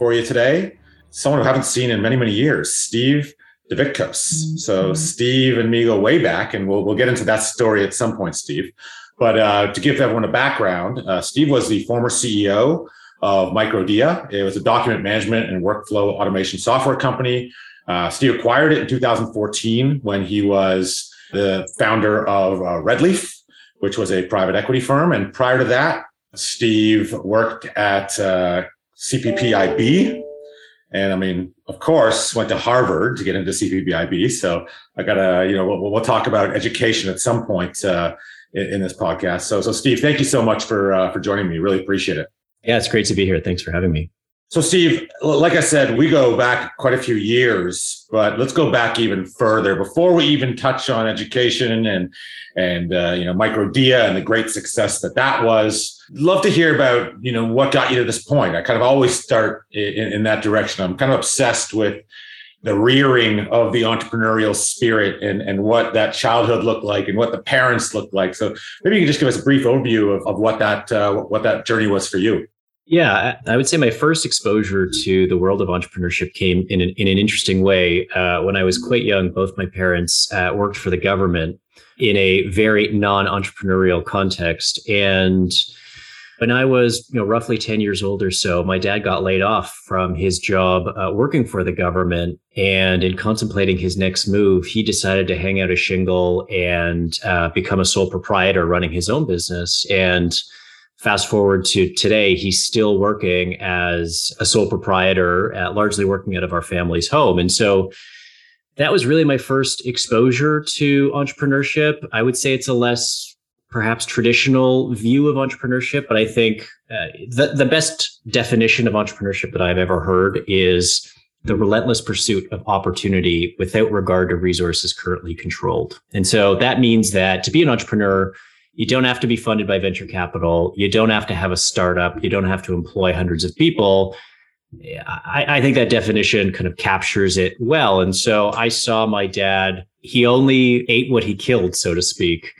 for you today. Someone who I haven't seen in many, many years, Steve Divitkos. Mm-hmm. So Steve and me go way back, and we'll, we'll get into that story at some point, Steve. But uh, to give everyone a background, uh, Steve was the former CEO of Microdea. It was a document management and workflow automation software company. Uh, Steve acquired it in 2014 when he was the founder of uh, Redleaf, which was a private equity firm. And prior to that, Steve worked at uh, CPPIB. And I mean, of course, went to Harvard to get into CPPIB. So I got to, you know, we'll, we'll, talk about education at some point uh, in, in, this podcast. So, so Steve, thank you so much for uh, for joining me. Really appreciate it. Yeah, it's great to be here. Thanks for having me. So, Steve, like I said, we go back quite a few years, but let's go back even further before we even touch on education and and uh, you know Microdea and the great success that that was. Love to hear about you know what got you to this point. I kind of always start in, in that direction. I'm kind of obsessed with the rearing of the entrepreneurial spirit and, and what that childhood looked like and what the parents looked like. So maybe you can just give us a brief overview of, of what that uh, what that journey was for you. Yeah, I would say my first exposure to the world of entrepreneurship came in an, in an interesting way. Uh, when I was quite young, both my parents uh, worked for the government in a very non-entrepreneurial context, and when I was, you know, roughly 10 years old or so, my dad got laid off from his job uh, working for the government. And in contemplating his next move, he decided to hang out a shingle and uh, become a sole proprietor running his own business. And fast forward to today, he's still working as a sole proprietor, uh, largely working out of our family's home. And so that was really my first exposure to entrepreneurship. I would say it's a less perhaps traditional view of entrepreneurship, but I think uh, the, the best definition of entrepreneurship that I've ever heard is the relentless pursuit of opportunity without regard to resources currently controlled. And so that means that to be an entrepreneur, you don't have to be funded by venture capital. You don't have to have a startup. You don't have to employ hundreds of people. I, I, think that definition kind of captures it well. And so I saw my dad, he only ate what he killed, so to speak.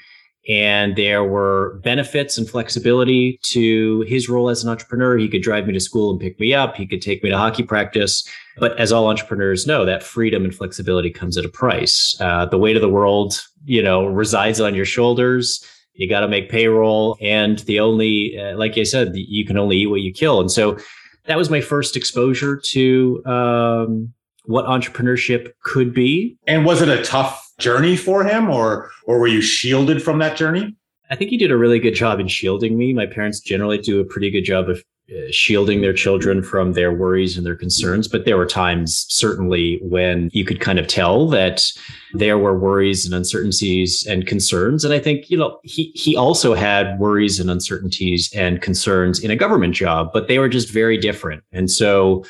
And there were benefits and flexibility to his role as an entrepreneur. He could drive me to school and pick me up. He could take me to hockey practice. But as all entrepreneurs know, that freedom and flexibility comes at a price. Uh, the weight of the world, you know, resides on your shoulders you got to make payroll and the only uh, like i said you can only eat what you kill and so that was my first exposure to um, what entrepreneurship could be and was it a tough journey for him or or were you shielded from that journey i think he did a really good job in shielding me my parents generally do a pretty good job of uh, shielding their children from their worries and their concerns. But there were times, certainly, when you could kind of tell that there were worries and uncertainties and concerns. And I think, you know, he, he also had worries and uncertainties and concerns in a government job, but they were just very different. And so,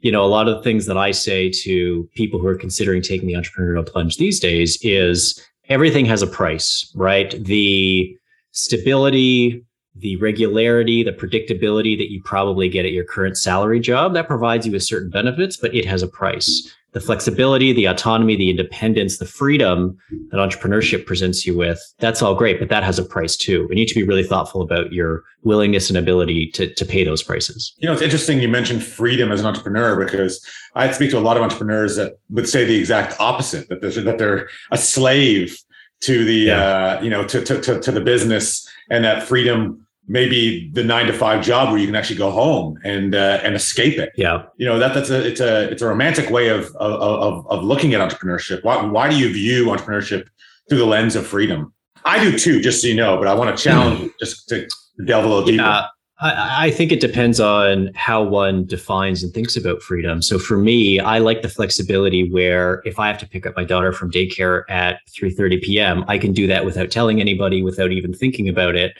you know, a lot of the things that I say to people who are considering taking the entrepreneurial plunge these days is everything has a price, right? The stability, the regularity, the predictability that you probably get at your current salary job, that provides you with certain benefits, but it has a price. The flexibility, the autonomy, the independence, the freedom that entrepreneurship presents you with, that's all great, but that has a price too. You need to be really thoughtful about your willingness and ability to, to pay those prices. You know, it's interesting you mentioned freedom as an entrepreneur because I speak to a lot of entrepreneurs that would say the exact opposite, that they're, that they're a slave to the, yeah. uh, you know, to, to, to, to the business and that freedom maybe the nine to five job where you can actually go home and uh, and escape it. Yeah, you know that that's a it's a it's a romantic way of of of, of looking at entrepreneurship. Why why do you view entrepreneurship through the lens of freedom? I do too, just so you know. But I want to challenge mm. just to delve a little deeper. Yeah. I, I think it depends on how one defines and thinks about freedom. So for me, I like the flexibility where if I have to pick up my daughter from daycare at 3:30 p.m., I can do that without telling anybody, without even thinking about it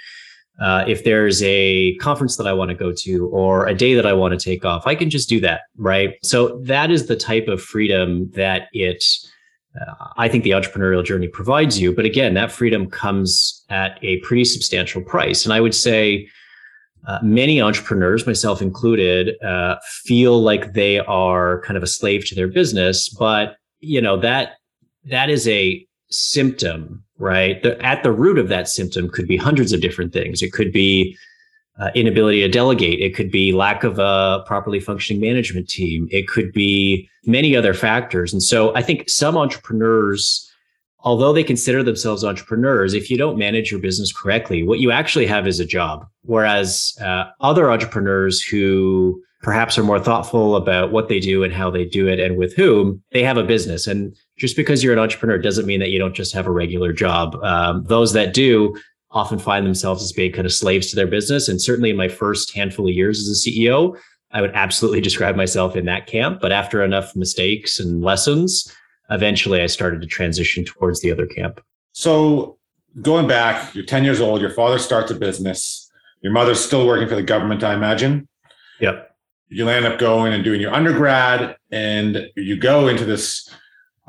Uh, if there's a conference that I want to go to or a day that I want to take off, I can just do that, right? So that is the type of freedom that it, uh, I think the entrepreneurial journey provides you. But again, that freedom comes at a pretty substantial price. And I would say uh, many entrepreneurs, myself included, uh, feel like they are kind of a slave to their business. But you know that that is a symptom, right? The, at the root of that symptom could be hundreds of different things. It could be uh, inability to delegate. It could be lack of a properly functioning management team. It could be many other factors. And so I think some entrepreneurs, although they consider themselves entrepreneurs, if you don't manage your business correctly, what you actually have is a job. Whereas uh, other entrepreneurs who perhaps are more thoughtful about what they do and how they do it and with whom, they have a business. And just because you're an entrepreneur doesn't mean that you don't just have a regular job. Um, those that do often find themselves as being kind of slaves to their business. And certainly in my first handful of years as a CEO, I would absolutely describe myself in that camp. But after enough mistakes and lessons, eventually I started to transition towards the other camp. So going back, you're 10 years old, your father starts a business, your mother's still working for the government, I imagine. Yep. You end up going and doing your undergrad, and you go into this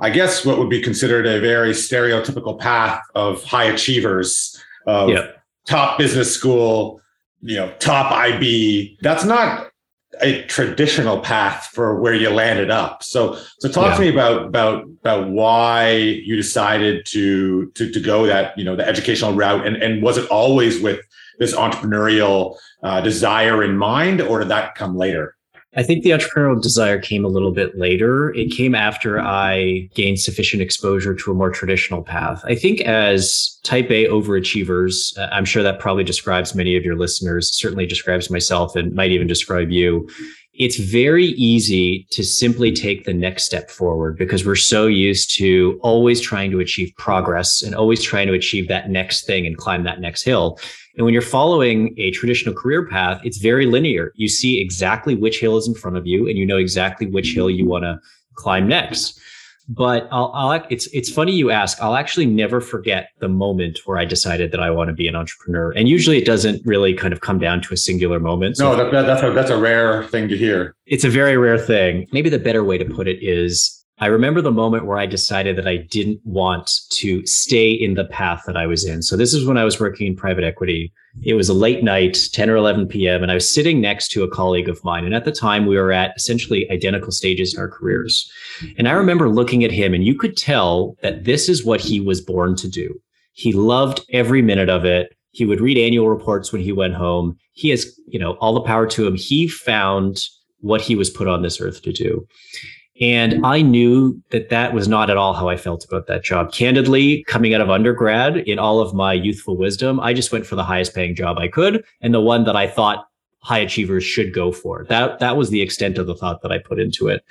I guess what would be considered a very stereotypical path of high achievers of yeah. top business school, you know, top IB. That's not a traditional path for where you landed up. So, so talk yeah. to me about about about why you decided to to to go that you know the educational route, and and was it always with this entrepreneurial uh, desire in mind, or did that come later? I think the entrepreneurial desire came a little bit later. It came after I gained sufficient exposure to a more traditional path. I think as type A overachievers, uh, I'm sure that probably describes many of your listeners, certainly describes myself and might even describe you. It's very easy to simply take the next step forward because we're so used to always trying to achieve progress and always trying to achieve that next thing and climb that next hill. And when you're following a traditional career path, it's very linear. You see exactly which hill is in front of you and you know exactly which hill you want to climb next. But I'll, I'll, it's it's funny you ask. I'll actually never forget the moment where I decided that I want to be an entrepreneur. And usually, it doesn't really kind of come down to a singular moment. So no, that, that, that's a that's a rare thing to hear. It's a very rare thing. Maybe the better way to put it is I remember the moment where I decided that I didn't want to stay in the path that I was in. So this is when I was working in private equity. It was a late night, 10 or 11 p.m., and I was sitting next to a colleague of mine. And at the time, we were at essentially identical stages in our careers. And I remember looking at him, and you could tell that this is what he was born to do. He loved every minute of it. He would read annual reports when he went home. He has, you know, all the power to him. He found what he was put on this earth to do. And I knew that that was not at all how I felt about that job. Candidly, coming out of undergrad, in all of my youthful wisdom, I just went for the highest paying job I could and the one that I thought high achievers should go for. That that was the extent of the thought that I put into it.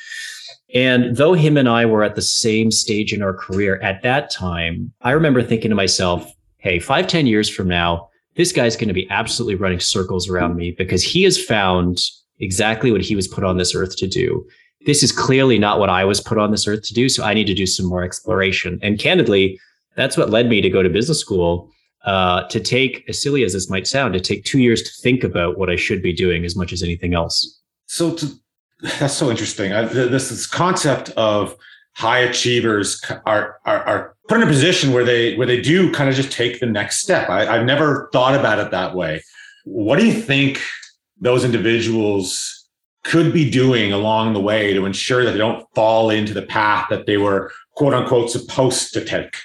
And though him and I were at the same stage in our career at that time, I remember thinking to myself, hey, five, ten years from now, this guy's going to be absolutely running circles around me because he has found exactly what he was put on this earth to do this is clearly not what I was put on this earth to do. So I need to do some more exploration. And candidly, that's what led me to go to business school. Uh, to take, as silly as this might sound, to take two years to think about what I should be doing as much as anything else. So to, that's so interesting. I, this, this concept of high achievers are, are, are put in a position where they where they do kind of just take the next step. I, I've never thought about it that way. What do you think those individuals could be doing along the way to ensure that they don't fall into the path that they were quote unquote supposed to take.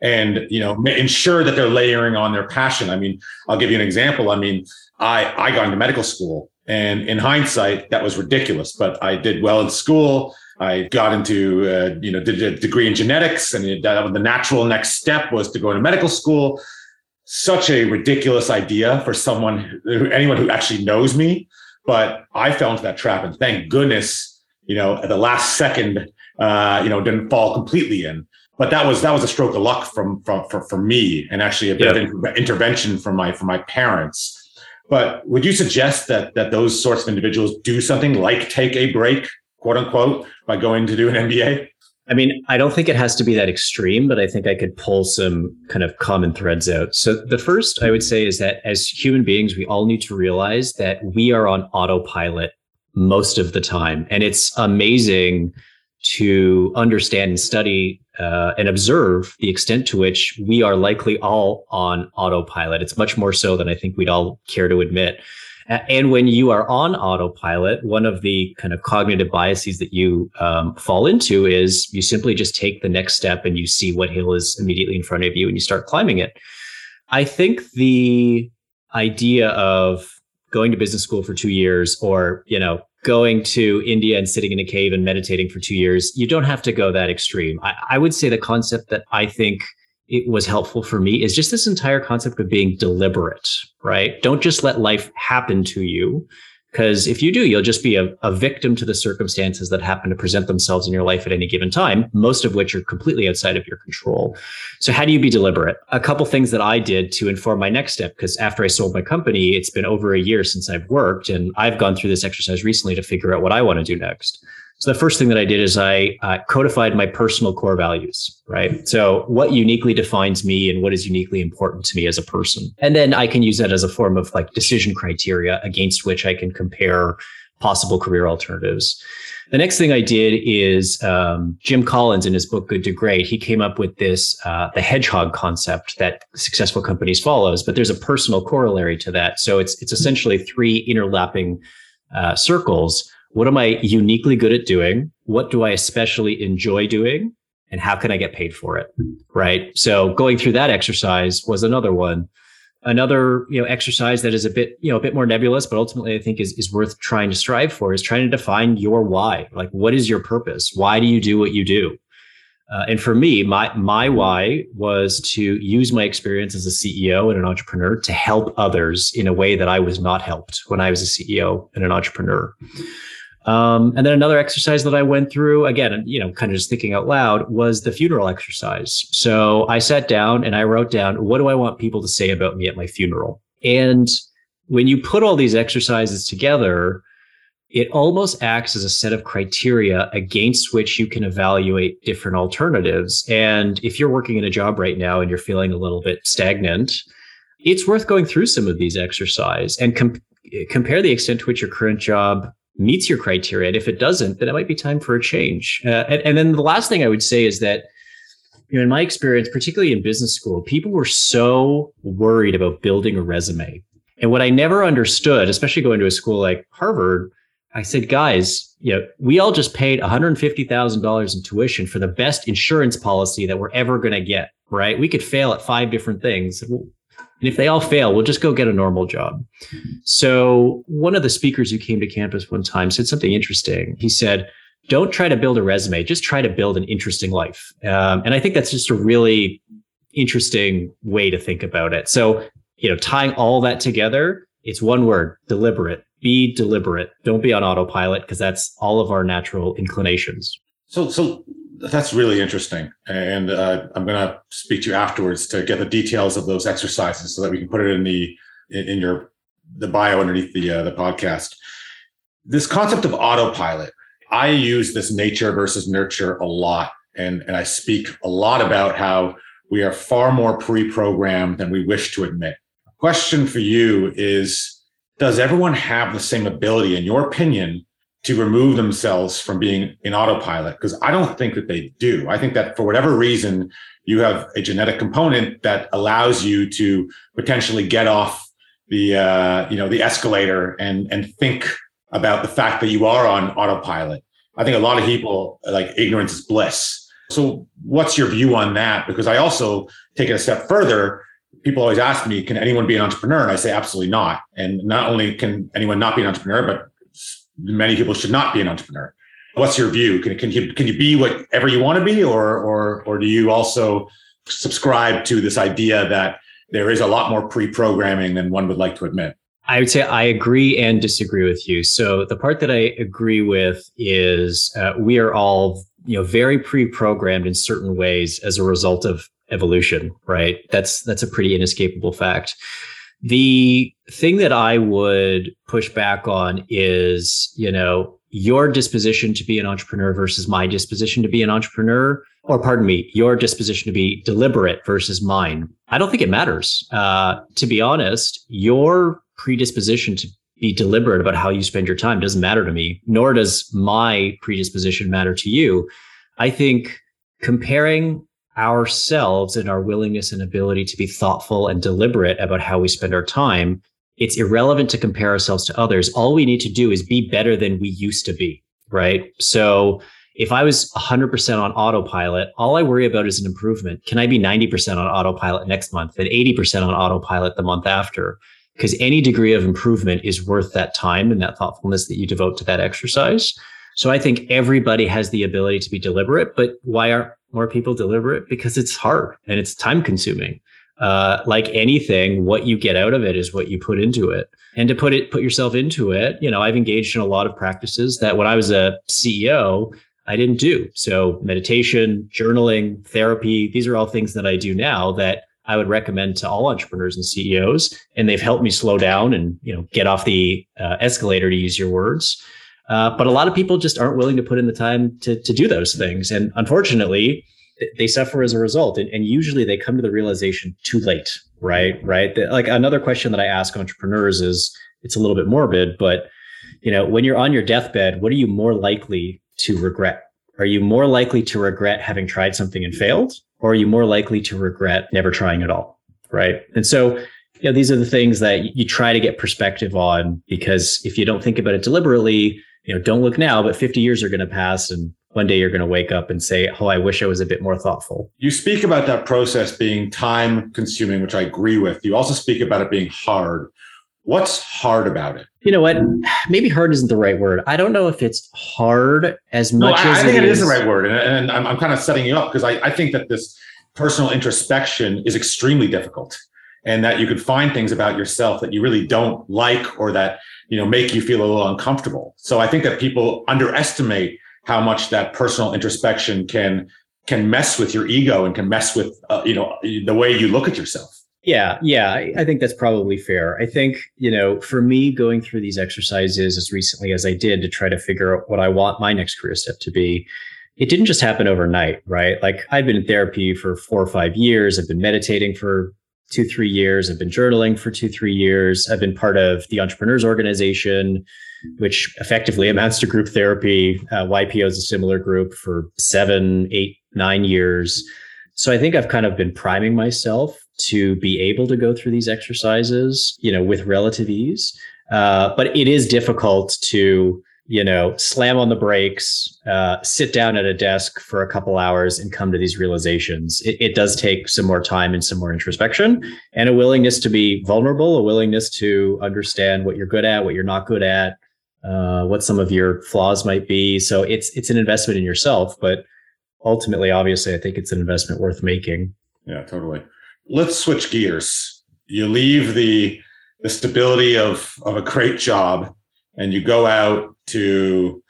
And you know ensure that they're layering on their passion. I mean i'll give you an example. I mean i i got into medical school and in hindsight that was ridiculous but i did well in school. I got into uh, you know did a degree in genetics and that the natural next step was to go into medical school. Such a ridiculous idea for someone anyone who actually knows me but I fell into that trap, and thank goodness, you know, at the last second, uh, you know, didn't fall completely in. But that was that was a stroke of luck from from for, for me, and actually a bit yeah. of intervention from my from my parents. But would you suggest that that those sorts of individuals do something like take a break, quote unquote, by going to do an MBA? I mean, I don't think it has to be that extreme, but I think I could pull some kind of common threads out. So, the first I would say is that as human beings, we all need to realize that we are on autopilot most of the time. And it's amazing to understand and study uh, and observe the extent to which we are likely all on autopilot. It's much more so than I think we'd all care to admit. And when you are on autopilot, one of the kind of cognitive biases that you um, fall into is you simply just take the next step and you see what hill is immediately in front of you and you start climbing it. I think the idea of going to business school for two years or, you know, going to India and sitting in a cave and meditating for two years, you don't have to go that extreme. I, I would say the concept that I think it was helpful for me is just this entire concept of being deliberate, right? Don't just let life happen to you. Because if you do, you'll just be a, a, victim to the circumstances that happen to present themselves in your life at any given time, most of which are completely outside of your control. So, how do you be deliberate? A couple things that I did to inform my next step, because after I sold my company, it's been over a year since I've worked, and I've gone through this exercise recently to figure out what I want to do next. So the first thing that I did is I uh, codified my personal core values, right? So what uniquely defines me and what is uniquely important to me as a person. And then I can use that as a form of like decision criteria against which I can compare possible career alternatives. The next thing I did is um, Jim Collins in his book Good to Great. He came up with this uh, the hedgehog concept that successful companies follows, but there's a personal corollary to that. So it's it's essentially three interlapping uh, circles what am I uniquely good at doing? What do I especially enjoy doing? And how can I get paid for it? Right. So going through that exercise was another one. Another, you know, exercise that is a bit, you know, a bit more nebulous, but ultimately I think is, is worth trying to strive for is trying to define your why. Like, what is your purpose? Why do you do what you do? Uh, and for me, my my why was to use my experience as a CEO and an entrepreneur to help others in a way that I was not helped when I was a CEO and an entrepreneur. Um, and then another exercise that I went through, again, you know, kind of just thinking out loud, was the funeral exercise. So I sat down and I wrote down, what do I want people to say about me at my funeral? And when you put all these exercises together, it almost acts as a set of criteria against which you can evaluate different alternatives. And if you're working in a job right now and you're feeling a little bit stagnant, it's worth going through some of these exercises and com- compare the extent to which your current job meets your criteria. And if it doesn't, then it might be time for a change. Uh, and, and then the last thing I would say is that, you know, in my experience, particularly in business school, people were so worried about building a resume. And what I never understood, especially going to a school like Harvard, I said, guys, you know, we all just paid $150,000 in tuition for the best insurance policy that we're ever going to get, right? We could fail at five different things. And if they all fail, we'll just go get a normal job. So one of the speakers who came to campus one time said something interesting. He said, don't try to build a resume, just try to build an interesting life. Um, and I think that's just a really interesting way to think about it. So, you know, tying all that together, it's one word, deliberate. Be deliberate. Don't be on autopilot because that's all of our natural inclinations. So, so that's really interesting. And uh, I'm going to speak to you afterwards to get the details of those exercises so that we can put it in the in, your the bio underneath the uh, the podcast. This concept of autopilot, I use this nature versus nurture a lot, and and I speak a lot about how we are far more pre-programmed than we wish to admit. Question for you is: Does everyone have the same ability, in your opinion, to remove themselves from being in autopilot because I don't think that they do. I think that for whatever reason, you have a genetic component that allows you to potentially get off the uh, you know the escalator and and think about the fact that you are on autopilot. I think a lot of people like ignorance is bliss. So what's your view on that? Because I also take it a step further. People always ask me, can anyone be an entrepreneur? And I say absolutely not. And not only can anyone not be an entrepreneur, but many people should not be an entrepreneur. What's your view? Can, can you can you be whatever you want to be, or or or do you also subscribe to this idea that there is a lot more pre-programming than one would like to admit? I would say I agree and disagree with you. So the part that I agree with is uh, we are all you know very pre-programmed in certain ways as a result of evolution, right? That's that's a pretty inescapable fact The thing that I would push back on is, you know, your disposition to be an entrepreneur versus my disposition to be an entrepreneur, or pardon me, your disposition to be deliberate versus mine. I don't think it matters. Uh, to be honest, your predisposition to be deliberate about how you spend your time doesn't matter to me, nor does my predisposition matter to you. I think comparing ourselves and our willingness and ability to be thoughtful and deliberate about how we spend our time, it's irrelevant to compare ourselves to others. All we need to do is be better than we used to be, right? So if I was 100% on autopilot, all I worry about is an improvement. Can I be 90% on autopilot next month and 80% on autopilot the month after? Because any degree of improvement is worth that time and that thoughtfulness that you devote to that exercise. So I think everybody has the ability to be deliberate, but why aren't more people deliberate? Because it's hard and it's time consuming. Uh, like anything, what you get out of it is what you put into it. And to put it, put yourself into it, you know, I've engaged in a lot of practices that when I was a CEO, I didn't do. So meditation, journaling, therapy, these are all things that I do now that I would recommend to all entrepreneurs and CEOs. And they've helped me slow down and, you know, get off the uh, escalator to use your words. Uh, but a lot of people just aren't willing to put in the time to, to do those things. And unfortunately, they suffer as a result. And, and usually they come to the realization too late, right? Right. like another question that I ask entrepreneurs is it's a little bit morbid, but you know, when you're on your deathbed, what are you more likely to regret? Are you more likely to regret having tried something and failed? Or are you more likely to regret never trying at all? Right. And so you know, these are the things that you try to get perspective on because if you don't think about it deliberately, you know, don't look now, but 50 years are going to pass and one day you're going to wake up and say, Oh, I wish I was a bit more thoughtful. You speak about that process being time consuming, which I agree with. You also speak about it being hard. What's hard about it? You know what? Maybe hard isn't the right word. I don't know if it's hard as much no, I, as I think it is. the right word. And, and I'm, I'm kind of setting you up because I, I think that this personal introspection is extremely difficult and that you could find things about yourself that you really don't like or that you know make you feel a little uncomfortable. So i think that people underestimate how much that personal introspection can can mess with your ego and can mess with uh, you know the way you look at yourself. Yeah yeah I, I think that's probably fair. I think you know for me going through these exercises as recently as i did to try to figure out what i want my next career step to be it didn't just happen overnight right? Like i've been in therapy for four or five years. I've been meditating for two, three years. I've been journaling for two, three years. I've been part of the Entrepreneurs Organization, which effectively amounts to group therapy. Uh, YPO is a similar group for seven, eight, nine years. So I think I've kind of been priming myself to be able to go through these exercises, you know, with relative ease. Uh, but it is difficult to you know, slam on the brakes, uh, sit down at a desk for a couple hours and come to these realizations. It, it, does take some more time and some more introspection and a willingness to be vulnerable, a willingness to understand what you're good at, what you're not good at, uh, what some of your flaws might be. So it's it's an investment in yourself, but ultimately, obviously, I think it's an investment worth making. Yeah, totally. Let's switch gears. You leave the the stability of of a great job and you go out to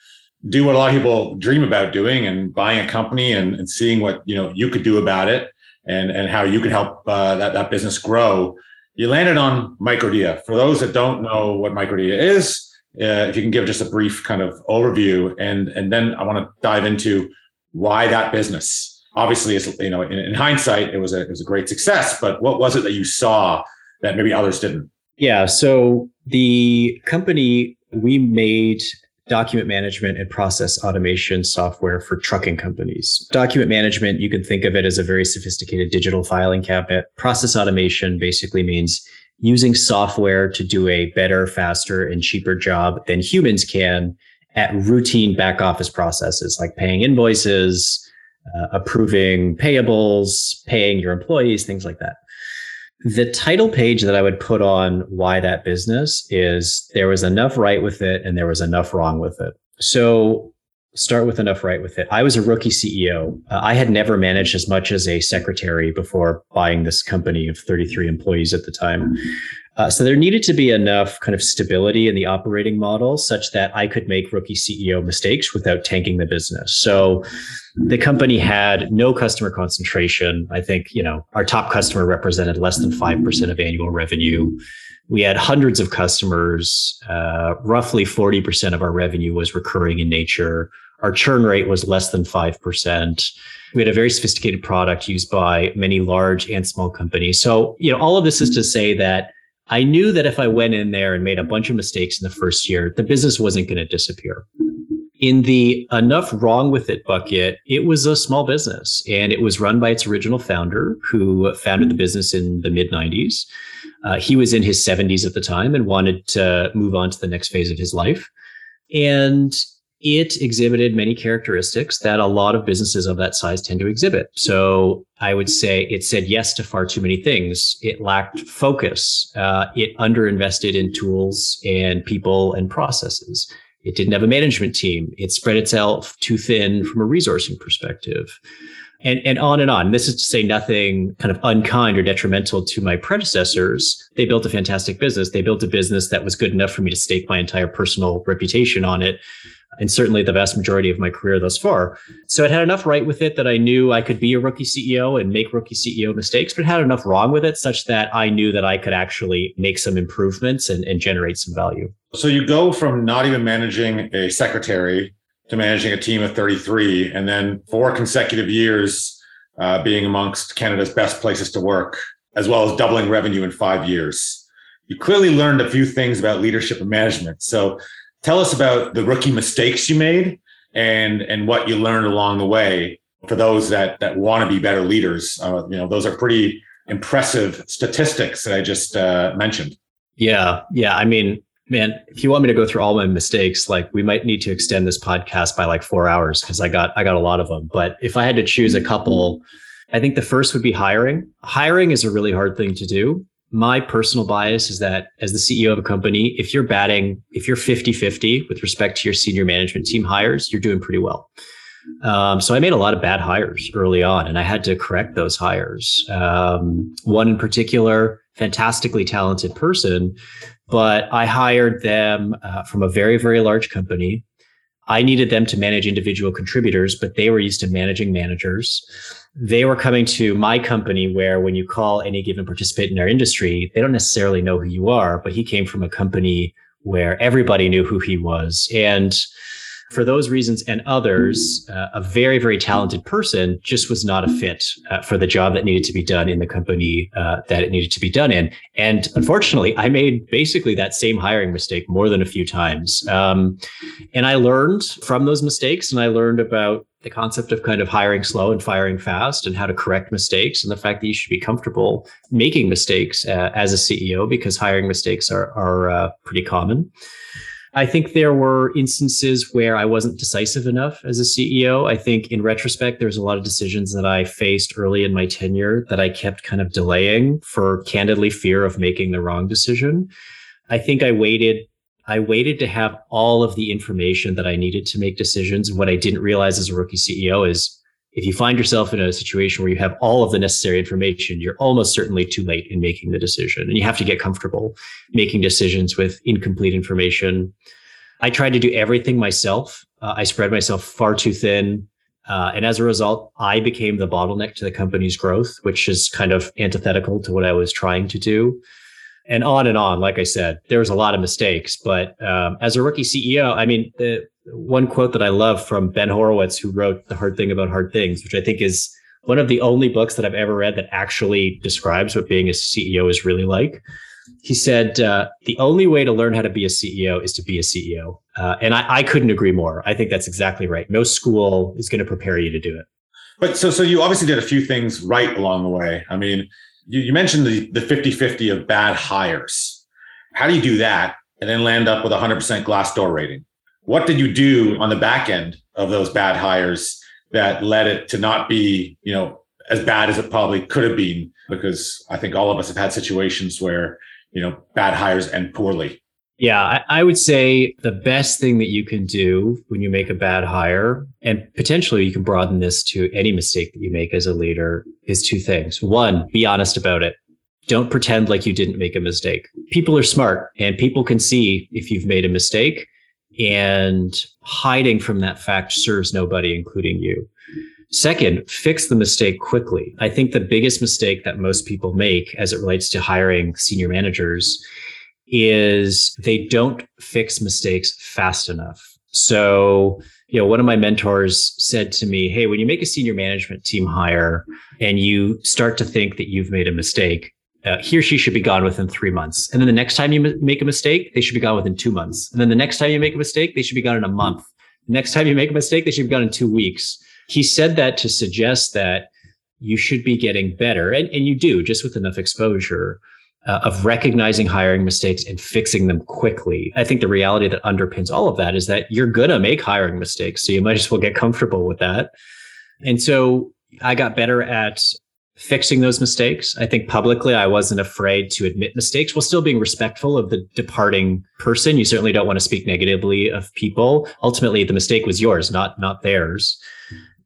do what a lot of people dream about doing and buying a company and, and seeing what you know you could do about it and and how you could help uh, that that business grow. You landed on Microdea. For those that don't know what Microdea is, uh, if you can give just a brief kind of overview, and and then I want to dive into why that business. Obviously, it's you know in, in hindsight, it was a it was a great success. But what was it that you saw that maybe others didn't? Yeah. So the company we made document management and process automation software for trucking companies. Document management, you can think of it as a very sophisticated digital filing cabinet. Process automation basically means using software to do a better, faster, and cheaper job than humans can at routine back office processes like paying invoices, uh, approving payables, paying your employees, things like that the title page that I would put on why that business is there was enough right with it and there was enough wrong with it. So start with enough right with it. I was a rookie CEO. Uh, I had never managed as much as a secretary before buying this company of 33 employees at the time. Uh, so there needed to be enough kind of stability in the operating model such that I could make rookie CEO mistakes without tanking the business. So the company had no customer concentration. I think, you know, our top customer represented less than 5% of annual revenue. We had hundreds of customers. Uh, roughly 40% of our revenue was recurring in nature. Our churn rate was less than 5%. We had a very sophisticated product used by many large and small companies. So, you know, all of this is to say that I knew that if I went in there and made a bunch of mistakes in the first year, the business wasn't going to disappear. In the enough wrong with it bucket, it was a small business and it was run by its original founder who founded the business in the mid 90s. Uh, he was in his 70s at the time and wanted to move on to the next phase of his life. And it exhibited many characteristics that a lot of businesses of that size tend to exhibit. So I would say it said yes to far too many things. It lacked focus. Uh, it underinvested in tools and people and processes. It didn't have a management team. It spread itself too thin from a resourcing perspective. And, and on and on. This is to say nothing kind of unkind or detrimental to my predecessors. They built a fantastic business. They built a business that was good enough for me to stake my entire personal reputation on it and certainly the vast majority of my career thus far. So it had enough right with it that I knew I could be a rookie CEO and make rookie CEO mistakes, but had enough wrong with it such that I knew that I could actually make some improvements and, and generate some value. So you go from not even managing a secretary to managing a team of 33, and then four consecutive years uh, being amongst Canada's best places to work, as well as doubling revenue in five years. You clearly learned a few things about leadership and management. So Tell us about the rookie mistakes you made and and what you learned along the way for those that that want to be better leaders. Uh, you know, those are pretty impressive statistics that I just uh, mentioned. Yeah, yeah. I mean, man, if you want me to go through all my mistakes, like we might need to extend this podcast by like four hours because I got I got a lot of them. But if I had to choose a couple, I think the first would be hiring. Hiring is a really hard thing to do my personal bias is that as the CEO of a company, if you're batting, if you're 50 50 with respect to your senior management team hires, you're doing pretty well. Um, so I made a lot of bad hires early on, and I had to correct those hires. Um, one in particular, fantastically talented person, but I hired them uh, from a very, very large company. I needed them to manage individual contributors, but they were used to managing managers they were coming to my company where when you call any given participant in our industry, they don't necessarily know who you are, but he came from a company where everybody knew who he was. And for those reasons and others, uh, a very, very talented person just was not a fit uh, for the job that needed to be done in the company uh, that it needed to be done in. And unfortunately, I made basically that same hiring mistake more than a few times. Um, and I learned from those mistakes and I learned about the concept of kind of hiring slow and firing fast and how to correct mistakes and the fact that you should be comfortable making mistakes uh, as a CEO because hiring mistakes are, are uh, pretty common. I think there were instances where I wasn't decisive enough as a CEO. I think in retrospect, there's a lot of decisions that I faced early in my tenure that I kept kind of delaying for candidly fear of making the wrong decision. I think I waited I waited to have all of the information that I needed to make decisions. And what I didn't realize as a rookie CEO is if you find yourself in a situation where you have all of the necessary information, you're almost certainly too late in making the decision. And you have to get comfortable making decisions with incomplete information. I tried to do everything myself. Uh, I spread myself far too thin. Uh, and as a result, I became the bottleneck to the company's growth, which is kind of antithetical to what I was trying to do and on and on. Like I said, there was a lot of mistakes, but um, as a rookie CEO, I mean, the one quote that I love from Ben Horowitz, who wrote The Hard Thing About Hard Things, which I think is one of the only books that I've ever read that actually describes what being a CEO is really like. He said, uh, the only way to learn how to be a CEO is to be a CEO. Uh, and I, I couldn't agree more. I think that's exactly right. No school is going to prepare you to do it. But so, so you obviously did a few things right along the way. I mean, you, you mentioned the, the 50-50 of bad hires. How do you do that and then land up with a 100% Glassdoor rating? What did you do on the back end of those bad hires that led it to not be, you know, as bad as it probably could have been? Because I think all of us have had situations where, you know, bad hires end poorly. Yeah, I, I, would say the best thing that you can do when you make a bad hire, and potentially you can broaden this to any mistake that you make as a leader, is two things. One, be honest about it. Don't pretend like you didn't make a mistake. People are smart and people can see if you've made a mistake, and hiding from that fact serves nobody, including you. Second, fix the mistake quickly. I think the biggest mistake that most people make as it relates to hiring senior managers is they don't fix mistakes fast enough. So, you know, one of my mentors said to me, Hey, when you make a senior management team hire and you start to think that you've made a mistake, uh, he or she should be gone within three months. And then the next time you m- make a mistake, they should be gone within two months. And then the next time you make a mistake, they should be gone in a month. The Next time you make a mistake, they should be gone in two weeks. He said that to suggest that you should be getting better. And, and you do just with enough exposure. Uh, of recognizing hiring mistakes and fixing them quickly. I think the reality that underpins all of that is that you're going to make hiring mistakes. So you might as well get comfortable with that. And so I got better at fixing those mistakes. I think publicly, I wasn't afraid to admit mistakes while still being respectful of the departing person. You certainly don't want to speak negatively of people. Ultimately, the mistake was yours, not not theirs.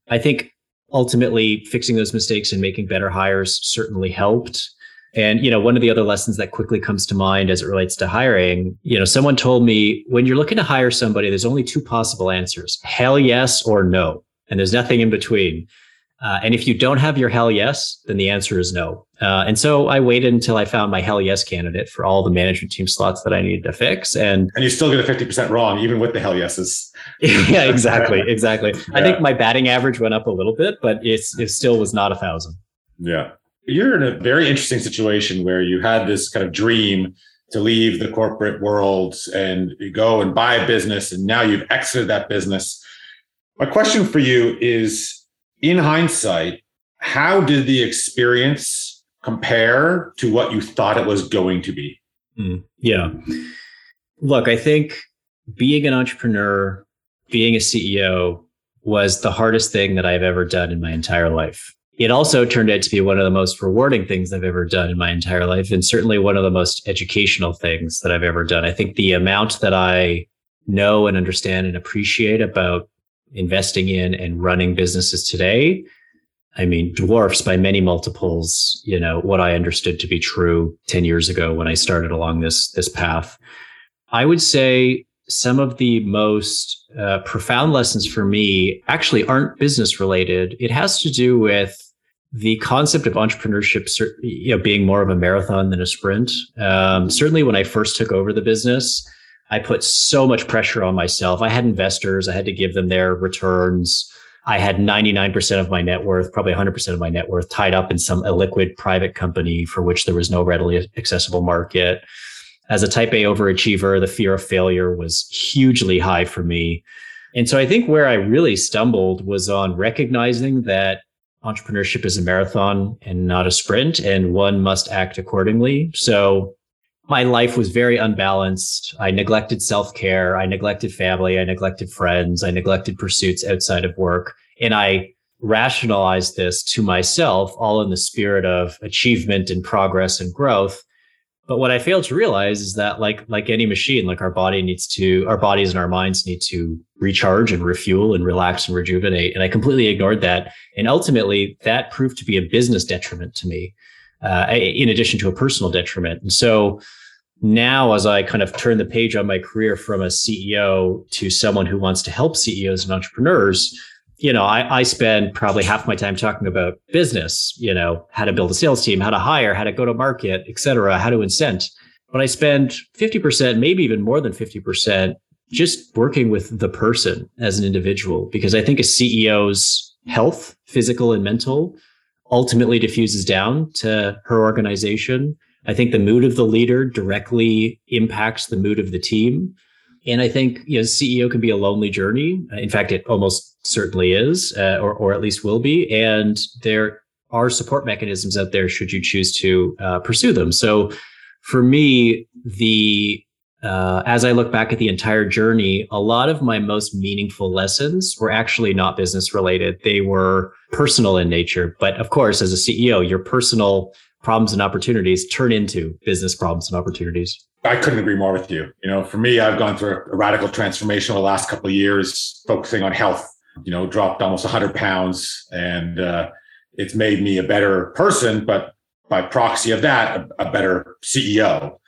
I think ultimately fixing those mistakes and making better hires certainly helped. And you know, one of the other lessons that quickly comes to mind as it relates to hiring, you know, someone told me when you're looking to hire somebody, there's only two possible answers: hell yes or no, and there's nothing in between. Uh, and if you don't have your hell yes, then the answer is no. Uh, and so I waited until I found my hell yes candidate for all the management team slots that I needed to fix. And and you still get a fifty percent wrong, even with the hell yeses. yeah, exactly, exactly. Yeah. I think my batting average went up a little bit, but it's it still was not a thousand. Yeah, you're in a very interesting situation where you had this kind of dream to leave the corporate world and go and buy a business, and now you've exited that business. My question for you is in hindsight, how did the experience compare to what you thought it was going to be? Mm, yeah. Look, I think being an entrepreneur, being a CEO was the hardest thing that I've ever done in my entire life. It also turned out to be one of the most rewarding things I've ever done in my entire life, and certainly one of the most educational things that I've ever done. I think the amount that I know and understand and appreciate about investing in and running businesses today, I mean, dwarfs by many multiples, you know, what I understood to be true 10 years ago when I started along this, this path. I would say some of the most uh, profound lessons for me actually aren't business related. It has to do with the concept of entrepreneurship, you know, being more of a marathon than a sprint. Um, certainly, when I first took over the business, I put so much pressure on myself. I had investors, I had to give them their returns. I had 99% of my net worth, probably 100% of my net worth tied up in some illiquid private company for which there was no readily accessible market. As a type A overachiever, the fear of failure was hugely high for me. And so I think where I really stumbled was on recognizing that entrepreneurship is a marathon and not a sprint, and one must act accordingly. So my life was very unbalanced. I neglected self care. I neglected family. I neglected friends. I neglected pursuits outside of work. And I rationalized this to myself, all in the spirit of achievement and progress and growth. But what I failed to realize is that, like like any machine, like our body needs to, our bodies and our minds need to recharge and refuel and relax and rejuvenate. And I completely ignored that. And ultimately, that proved to be a business detriment to me uh, in addition to a personal detriment. And so now, as I kind of turn the page on my career from a CEO to someone who wants to help CEOs and entrepreneurs, you know, I, I spend probably half my time talking about business, you know, how to build a sales team, how to hire, how to go to market, et cetera, how to incent. But I spend 50%, maybe even more than 50%, just working with the person as an individual, because I think a CEO's health, physical and mental, ultimately diffuses down to her organization. I think the mood of the leader directly impacts the mood of the team. And I think you know, CEO can be a lonely journey. In fact, it almost certainly is, uh, or, or at least will be. And there are support mechanisms out there should you choose to uh, pursue them. So for me, the uh, as I look back at the entire journey, a lot of my most meaningful lessons were actually not business related. They were personal in nature. But of course, as a CEO, your personal problems and opportunities turn into business problems and opportunities. I couldn't agree more with you. You know, for me, I've gone through a radical transformation over the last couple of years, focusing on health. You know, dropped almost 100 pounds, and uh, it's made me a better person. But by proxy of that, a, a better CEO.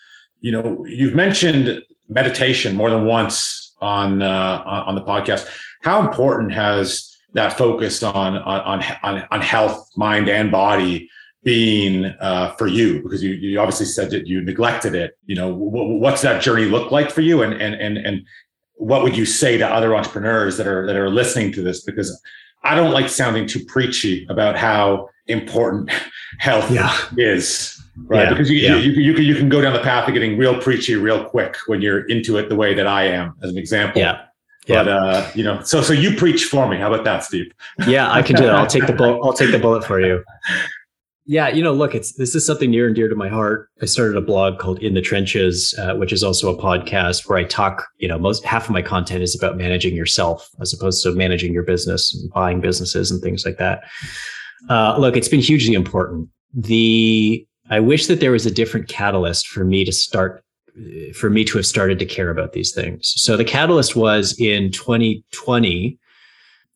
You know, you've mentioned meditation more than once on uh, on the podcast. How important has that focus on on on on health, mind, and body being uh, for you? Because you, you obviously said that you neglected it. You know, what's that journey look like for you? And and and and what would you say to other entrepreneurs that are that are listening to this? Because I don't like sounding too preachy about how important health yeah. is right? Yeah, because you, yeah. you, you, can, you can go down the path of getting real preachy real quick when you're into it the way that I am, as an example. Yeah. But uh, you know, so so you preach for me. How about that, Steve? Yeah, I can do that. I'll take the bullet. I'll take the bullet for you. Yeah, you know, look, it's this is something near and dear to my heart. I started a blog called In the Trenches, uh, which is also a podcast where I talk. You know, most half of my content is about managing yourself as opposed to managing your business, and buying businesses, and things like that. Uh, look, it's been hugely important. The I wish that there was a different catalyst for me to start for me to have started to care about these things. So the catalyst was in 2020,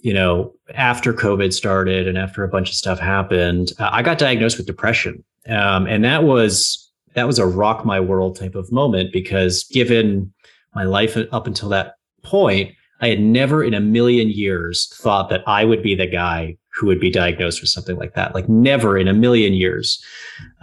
you know, after COVID started and after a bunch of stuff happened, uh, I got diagnosed with depression. Um, and that was that was a rock my world type of moment because given my life up until that point, I had never in a million years thought that I would be the guy who would be diagnosed with something like that. Like never in a million years.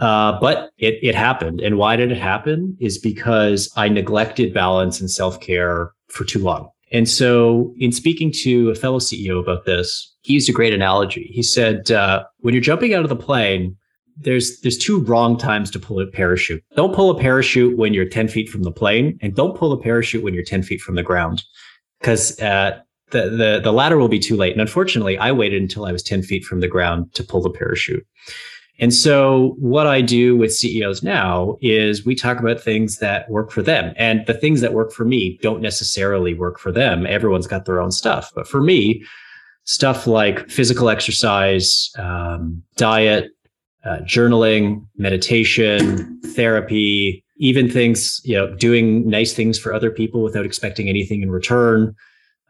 Uh, but it, it happened. And why did it happen? Is because I neglected balance and self care for too long. And so, in speaking to a fellow CEO about this, he used a great analogy. He said, uh, "When you're jumping out of the plane, there's there's two wrong times to pull a parachute. Don't pull a parachute when you're 10 feet from the plane, and don't pull a parachute when you're 10 feet from the ground, because uh, the, the, the latter will be too late. And unfortunately, I waited until I was 10 feet from the ground to pull the parachute. And so what I do with CEOs now is we talk about things that work for them. And the things that work for me don't necessarily work for them. Everyone's got their own stuff. But for me, stuff like physical exercise, um, diet, uh, journaling, meditation, therapy, even things, you know, doing nice things for other people without expecting anything in return,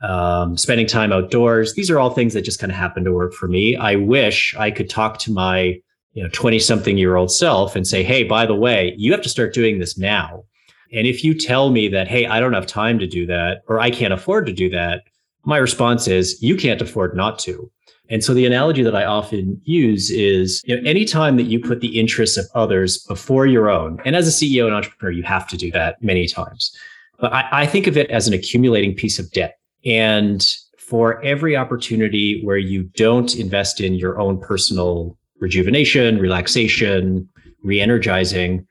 um, spending time outdoors. These are all things that just kind of happen to work for me. I wish I could talk to my you know 20 something year old self and say, hey, by the way, you have to start doing this now. And if you tell me that, hey, I don't have time to do that, or I can't afford to do that, my response is, you can't afford not to. And so the analogy that I often use is, you know, anytime that you put the interests of others before your own, and as a CEO and entrepreneur, you have to do that many times. But I, I think of it as an accumulating piece of debt. And for every opportunity where you don't invest in your own personal rejuvenation, relaxation, re energizing,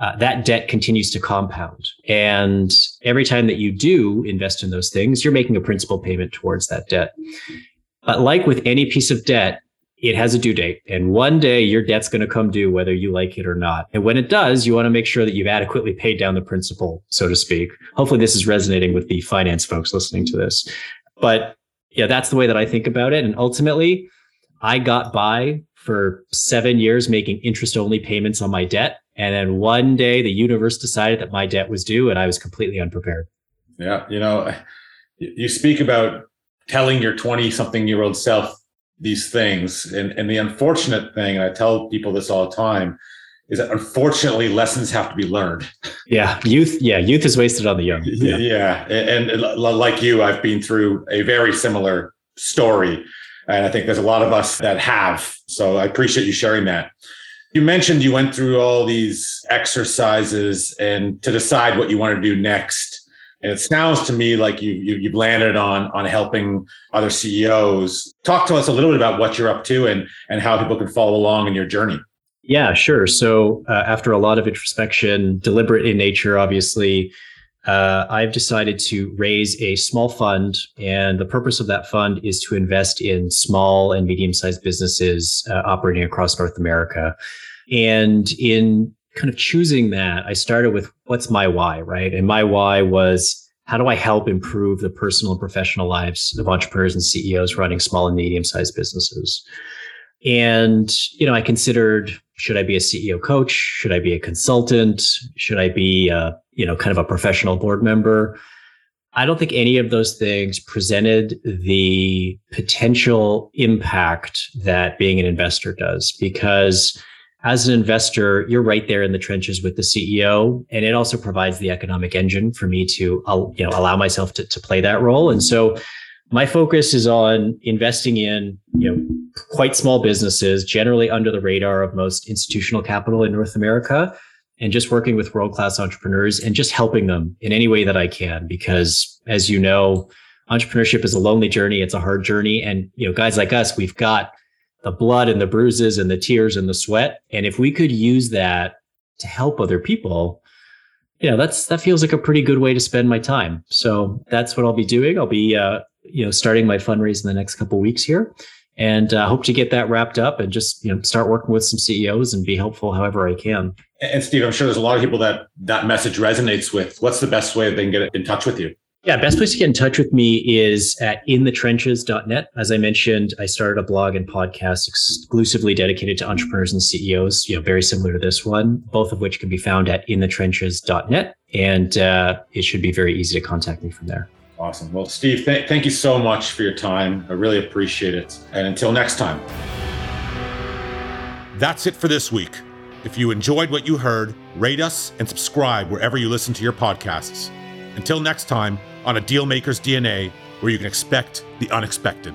uh, that debt continues to compound. And every time that you do invest in those things, you're making a principal payment towards that debt. But like with any piece of debt, it has a due date. And one day your debt's going to come due, whether you like it or not. And when it does, you want to make sure that you've adequately paid down the principal, so to speak. Hopefully, this is resonating with the finance folks listening to this. But yeah, that's the way that I think about it. And ultimately, I got by for seven years making interest only payments on my debt. And then one day the universe decided that my debt was due and I was completely unprepared. Yeah. You know, you speak about telling your 20 something year old self these things. And, and the unfortunate thing, and I tell people this all the time, is that unfortunately lessons have to be learned. Yeah, youth. Yeah, youth is wasted on the young. Yeah, yeah. And, and, like you, I've been through a very similar story, and I think there's a lot of us that have. So I appreciate you sharing that. You mentioned you went through all these exercises and to decide what you want to do next. And it sounds to me like you, you have landed on on helping other CEOs. Talk to us a little bit about what you're up to and and how people can follow along in your journey. Yeah, sure. So uh, after a lot of introspection, deliberate in nature, obviously, uh, I've decided to raise a small fund, and the purpose of that fund is to invest in small and medium-sized businesses uh, operating across North America. And in kind of choosing that, I started with what's my why, right? And my why was how do I help improve the personal and professional lives of entrepreneurs and CEOs running small and medium sized businesses? And, you know, I considered should I be a CEO coach? Should I be a consultant? Should I be, a, you know, kind of a professional board member? I don't think any of those things presented the potential impact that being an investor does because as an investor, you're right there in the trenches with the CEO, and it also provides the economic engine for me to, you know, allow myself to, to play that role. And so, my focus is on investing in, you know, quite small businesses, generally under the radar of most institutional capital in North America, and just working with world class entrepreneurs and just helping them in any way that I can. Because, as you know, entrepreneurship is a lonely journey; it's a hard journey, and you know, guys like us, we've got the blood and the bruises and the tears and the sweat. And if we could use that to help other people, you know, that's that feels like a pretty good way to spend my time. So that's what I'll be doing. I'll be, uh, you know, starting my fundraise in the next couple weeks here, and uh, hope to get that wrapped up and just you know start working with some CEOs and be helpful however I can. And Steve, I'm sure there's a lot of people that that message resonates with. What's the best way they can get in touch with you? Yeah, best place to get in touch with me is at inthetrenches.net. As I mentioned, I started a blog and podcast exclusively dedicated to entrepreneurs and CEOs, you know, very similar to this one, both of which can be found at inthetrenches.net. And uh, it should be very easy to contact me from there. Awesome. Well, Steve, th- thank you so much for your time. I really appreciate it. And until next time. That's it for this week. If you enjoyed what you heard, rate us and subscribe wherever you listen to your podcasts. Until next time, on a Dealmaker's DNA, where you can expect the unexpected.